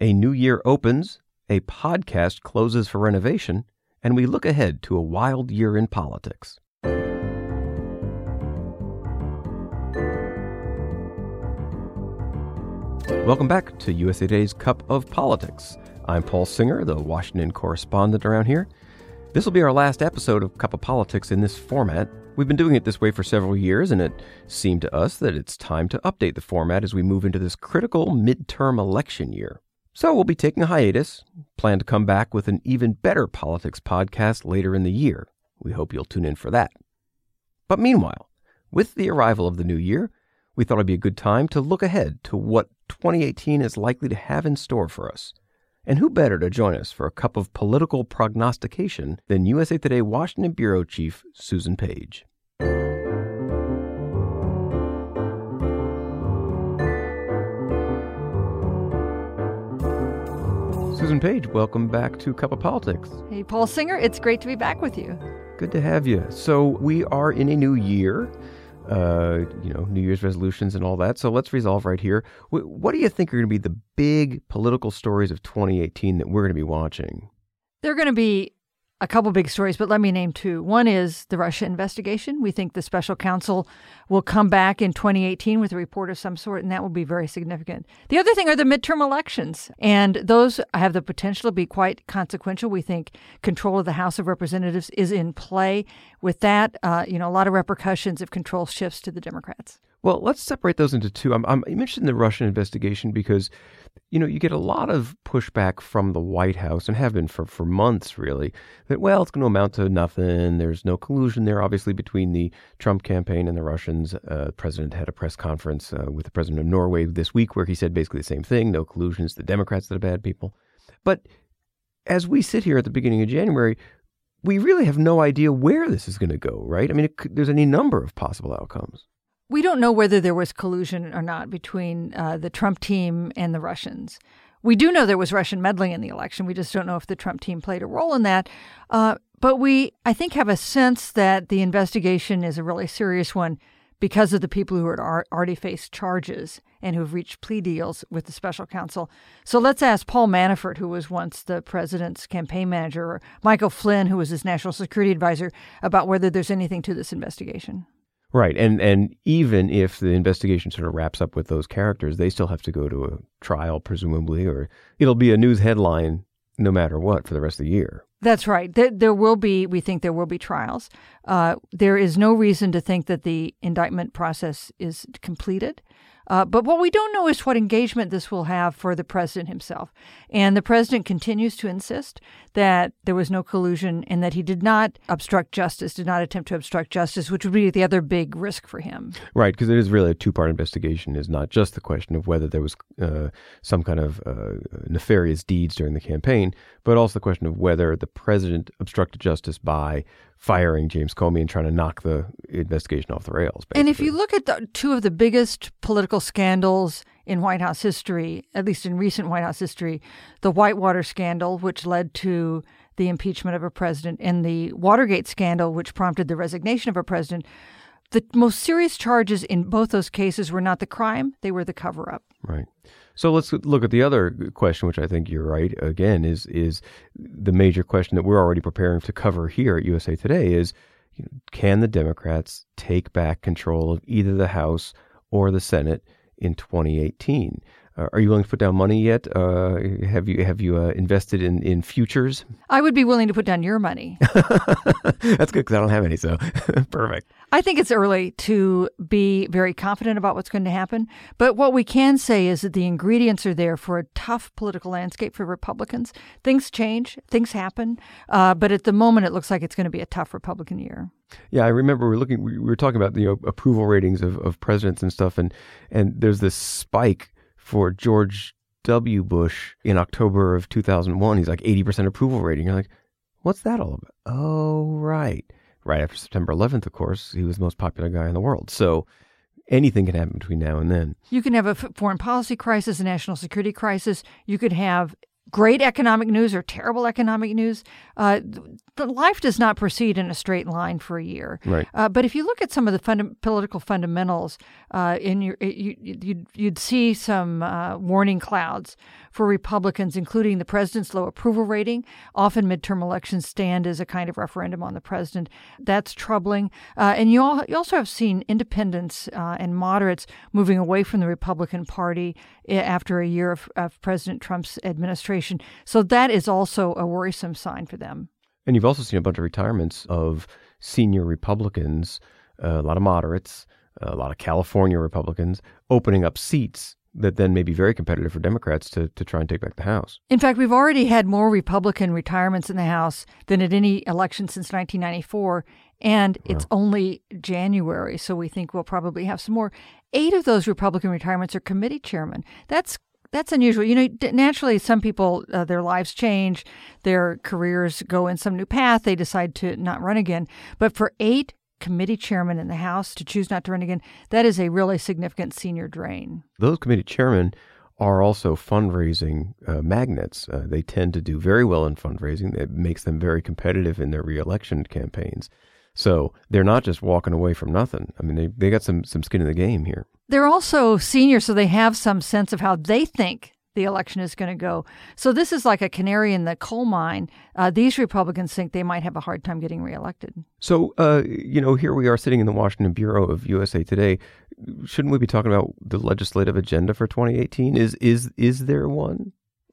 A new year opens, a podcast closes for renovation, and we look ahead to a wild year in politics. Welcome back to USA Today's Cup of Politics. I'm Paul Singer, the Washington correspondent around here. This will be our last episode of Cup of Politics in this format. We've been doing it this way for several years, and it seemed to us that it's time to update the format as we move into this critical midterm election year. So we'll be taking a hiatus, plan to come back with an even better politics podcast later in the year. We hope you'll tune in for that. But meanwhile, with the arrival of the new year, we thought it'd be a good time to look ahead to what 2018 is likely to have in store for us. And who better to join us for a cup of political prognostication than USA Today Washington Bureau Chief Susan Page? Susan Page, welcome back to Cup of Politics. Hey, Paul Singer, it's great to be back with you. Good to have you. So, we are in a new year uh, you know, New Year's resolutions and all that. So let's resolve right here. What do you think are going to be the big political stories of 2018 that we're going to be watching? They're going to be a couple big stories, but let me name two. One is the Russia investigation. We think the special counsel will come back in 2018 with a report of some sort, and that will be very significant. The other thing are the midterm elections, and those have the potential to be quite consequential. We think control of the House of Representatives is in play. With that, uh, you know, a lot of repercussions if control shifts to the Democrats. Well, let's separate those into two. I'm, I'm mentioning the Russian investigation because, you know, you get a lot of pushback from the White House and have been for, for months, really, that, well, it's going to amount to nothing. There's no collusion there, obviously, between the Trump campaign and the Russians. Uh, the president had a press conference uh, with the president of Norway this week where he said basically the same thing no collusion. It's the Democrats that are bad people. But as we sit here at the beginning of January, we really have no idea where this is going to go, right? I mean, it, there's any number of possible outcomes. We don't know whether there was collusion or not between uh, the Trump team and the Russians. We do know there was Russian meddling in the election. We just don't know if the Trump team played a role in that. Uh, but we, I think, have a sense that the investigation is a really serious one because of the people who had already faced charges and who have reached plea deals with the special counsel. So let's ask Paul Manafort, who was once the president's campaign manager, or Michael Flynn, who was his national security advisor, about whether there's anything to this investigation. Right, and and even if the investigation sort of wraps up with those characters, they still have to go to a trial, presumably, or it'll be a news headline no matter what for the rest of the year. That's right. There, there will be, we think there will be trials. Uh, there is no reason to think that the indictment process is completed. Uh, but what we don't know is what engagement this will have for the president himself. And the president continues to insist that there was no collusion and that he did not obstruct justice, did not attempt to obstruct justice, which would be the other big risk for him. Right, because it is really a two part investigation. It's not just the question of whether there was uh, some kind of uh, nefarious deeds during the campaign, but also the question of whether the president obstructed justice by firing James Comey and trying to knock the investigation off the rails. Basically. And if you look at the, two of the biggest political scandals in White House history, at least in recent White House history, the Whitewater scandal, which led to the impeachment of a president, and the Watergate scandal, which prompted the resignation of a president, the most serious charges in both those cases were not the crime, they were the cover up. Right. So let's look at the other question, which I think you're right. Again, is is the major question that we're already preparing to cover here at USA Today is, can the Democrats take back control of either the House or the Senate in 2018? Uh, are you willing to put down money yet? Uh, have you have you uh, invested in, in futures? I would be willing to put down your money. That's good because I don't have any, so perfect. I think it's early to be very confident about what's going to happen. But what we can say is that the ingredients are there for a tough political landscape for Republicans. Things change, things happen, uh, but at the moment, it looks like it's going to be a tough Republican year. Yeah, I remember we were looking. We were talking about the you know, approval ratings of, of presidents and stuff, and and there's this spike for George W. Bush in October of 2001. He's like 80% approval rating. You're like, what's that all about? Oh, right. Right after September 11th, of course, he was the most popular guy in the world. So anything can happen between now and then. You can have a foreign policy crisis, a national security crisis. You could have great economic news or terrible economic news, uh, the life does not proceed in a straight line for a year. Right. Uh, but if you look at some of the funda- political fundamentals, uh, in your you, you'd, you'd see some uh, warning clouds for Republicans, including the president's low approval rating. Often, midterm elections stand as a kind of referendum on the president. That's troubling. Uh, and you, all, you also have seen independents uh, and moderates moving away from the Republican Party eh, after a year of, of President Trump's administration. So that is also a worrisome sign for them. And you've also seen a bunch of retirements of senior Republicans, uh, a lot of moderates, a lot of California Republicans opening up seats that then may be very competitive for Democrats to, to try and take back the House. In fact, we've already had more Republican retirements in the House than at any election since 1994, and it's only January, so we think we'll probably have some more. Eight of those Republican retirements are committee chairmen. That's that's unusual. You know, naturally, some people, uh, their lives change, their careers go in some new path, they decide to not run again. But for eight committee chairman in the House to choose not to run again, that is a really significant senior drain. Those committee chairmen are also fundraising uh, magnets. Uh, they tend to do very well in fundraising. It makes them very competitive in their reelection campaigns. So they're not just walking away from nothing. I mean, they, they got some, some skin in the game here. They're also senior, so they have some sense of how they think the election is going to go. So this is like a canary in the coal mine. Uh, these Republicans think they might have a hard time getting reelected. So, uh, you know, here we are sitting in the Washington Bureau of USA Today. Shouldn't we be talking about the legislative agenda for 2018? Is is is there one?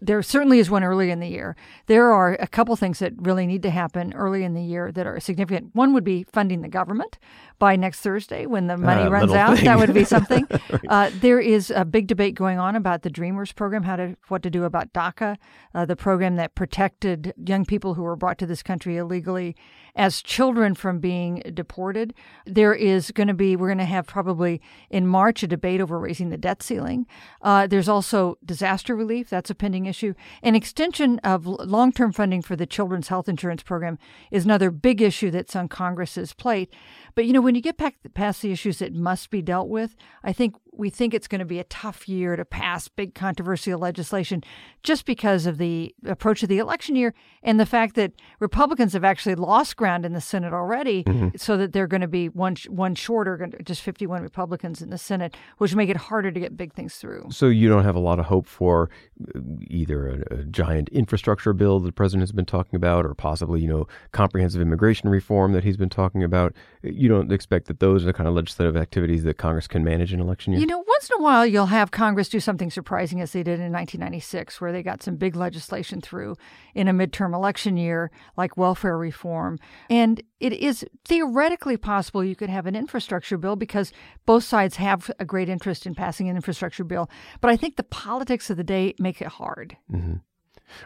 There certainly is one early in the year. There are a couple things that really need to happen early in the year that are significant. One would be funding the government by next Thursday when the money uh, runs out. Thing. That would be something. right. uh, there is a big debate going on about the Dreamers program, how to what to do about DACA, uh, the program that protected young people who were brought to this country illegally as children from being deported. There is going to be we're going to have probably in March a debate over raising the debt ceiling. Uh, there's also disaster relief. That's a pending issue. An extension of long term funding for the Children's Health Insurance Program is another big issue that's on Congress's plate. But you know, when you get back past the issues that must be dealt with, I think we think it's going to be a tough year to pass big controversial legislation just because of the approach of the election year and the fact that Republicans have actually lost ground in the Senate already, mm-hmm. so that they're going to be one one shorter, just 51 Republicans in the Senate, which make it harder to get big things through. So you don't have a lot of hope for uh, either a, a giant infrastructure bill that the president has been talking about, or possibly you know comprehensive immigration reform that he's been talking about. You don't expect that those are the kind of legislative activities that Congress can manage in election year. You know, once in a while you'll have Congress do something surprising, as they did in 1996, where they got some big legislation through in a midterm election year, like welfare reform. And it is theoretically possible you could have an infrastructure bill because both sides have a great interest in passing an infrastructure bill. But I think the politics of the day make it hard. Mm-hmm.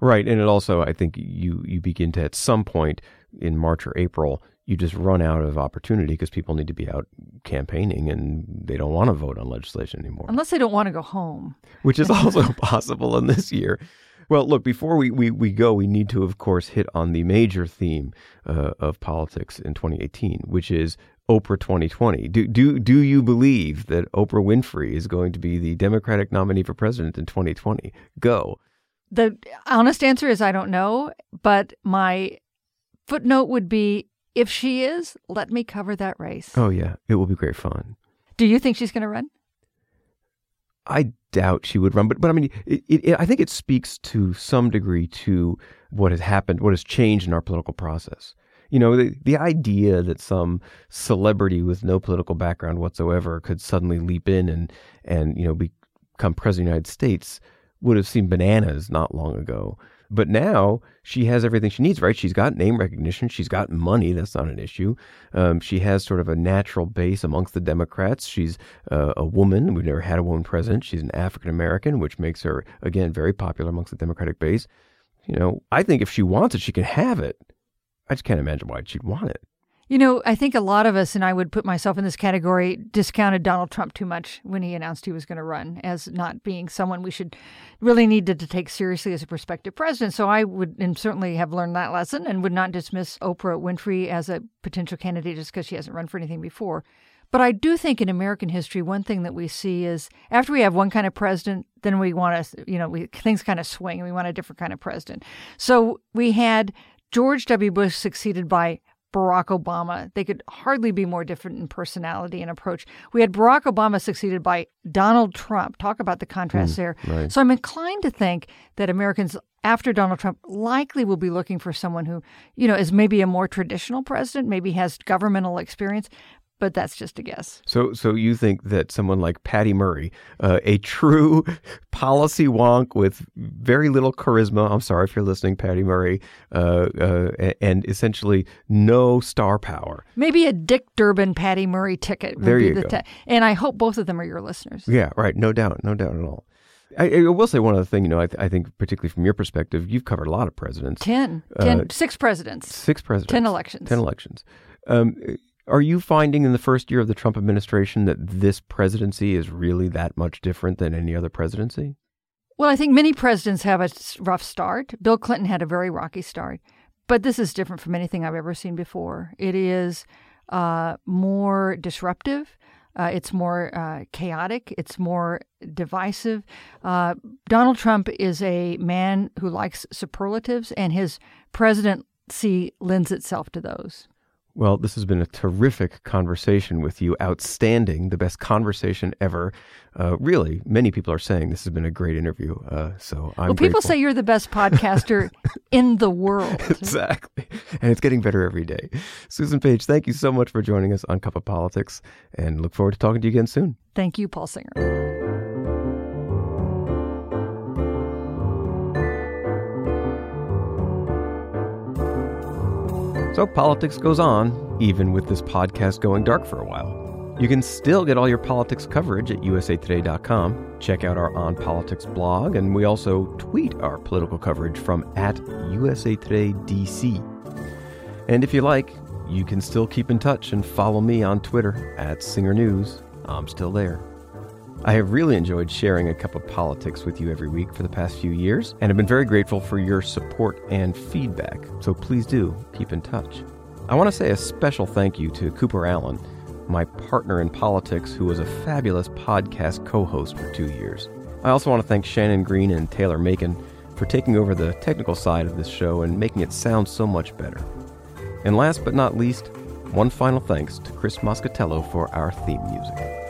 Right, and it also I think you you begin to at some point in March or April you just run out of opportunity because people need to be out campaigning and they don't want to vote on legislation anymore. Unless they don't want to go home. Which is also possible in this year. Well, look, before we, we, we go, we need to, of course, hit on the major theme uh, of politics in 2018, which is Oprah 2020. Do, do, do you believe that Oprah Winfrey is going to be the Democratic nominee for president in 2020? Go. The honest answer is I don't know, but my footnote would be if she is, let me cover that race. Oh, yeah. It will be great fun. Do you think she's going to run? I doubt she would run, but but I mean, it, it, I think it speaks to some degree to what has happened, what has changed in our political process. You know, the, the idea that some celebrity with no political background whatsoever could suddenly leap in and and you know become president of the United States would have seemed bananas not long ago. But now she has everything she needs, right? She's got name recognition. She's got money. That's not an issue. Um, she has sort of a natural base amongst the Democrats. She's uh, a woman. We've never had a woman president. She's an African American, which makes her, again, very popular amongst the Democratic base. You know, I think if she wants it, she can have it. I just can't imagine why she'd want it. You know, I think a lot of us, and I would put myself in this category, discounted Donald Trump too much when he announced he was going to run as not being someone we should really need to, take seriously as a prospective president. So I would, and certainly have learned that lesson and would not dismiss Oprah Winfrey as a potential candidate just because she hasn't run for anything before. But I do think in American history, one thing that we see is after we have one kind of president, then we want to, you know, we, things kind of swing and we want a different kind of president. So we had George W. Bush succeeded by Barack Obama. They could hardly be more different in personality and approach. We had Barack Obama succeeded by Donald Trump. Talk about the contrast mm, there. Right. So I'm inclined to think that Americans after Donald Trump likely will be looking for someone who, you know, is maybe a more traditional president, maybe has governmental experience, but that's just a guess. So, so you think that someone like Patty Murray, uh, a true policy wonk with very little charisma. I'm sorry if you're listening, Patty Murray, uh, uh, and essentially no star power. Maybe a Dick Durbin, Patty Murray ticket. there you the go. and I hope both of them are your listeners. Yeah, right. No doubt. No doubt at all. I, I, will say one other thing. You know, I, th- I, think particularly from your perspective, you've covered a lot of presidents. Ten, ten, uh, six presidents. Six presidents. Ten elections. Ten elections. Um, are you finding in the first year of the Trump administration that this presidency is really that much different than any other presidency? Well, I think many presidents have a rough start. Bill Clinton had a very rocky start, but this is different from anything I've ever seen before. It is uh, more disruptive. Uh, it's more uh, chaotic. It's more divisive. Uh, Donald Trump is a man who likes superlatives, and his presidency lends itself to those. Well, this has been a terrific conversation with you. Outstanding, the best conversation ever. Uh, really, many people are saying this has been a great interview. Uh, so I'm. Well, people say you're the best podcaster in the world. exactly, and it's getting better every day. Susan Page, thank you so much for joining us on Cup of Politics, and look forward to talking to you again soon. Thank you, Paul Singer. So politics goes on, even with this podcast going dark for a while. You can still get all your politics coverage at usatoday.com. Check out our On Politics blog, and we also tweet our political coverage from at USA Today DC. And if you like, you can still keep in touch and follow me on Twitter at Singer News. I'm still there. I have really enjoyed sharing a cup of politics with you every week for the past few years, and have been very grateful for your support and feedback. So please do keep in touch. I want to say a special thank you to Cooper Allen, my partner in politics, who was a fabulous podcast co host for two years. I also want to thank Shannon Green and Taylor Macon for taking over the technical side of this show and making it sound so much better. And last but not least, one final thanks to Chris Moscatello for our theme music.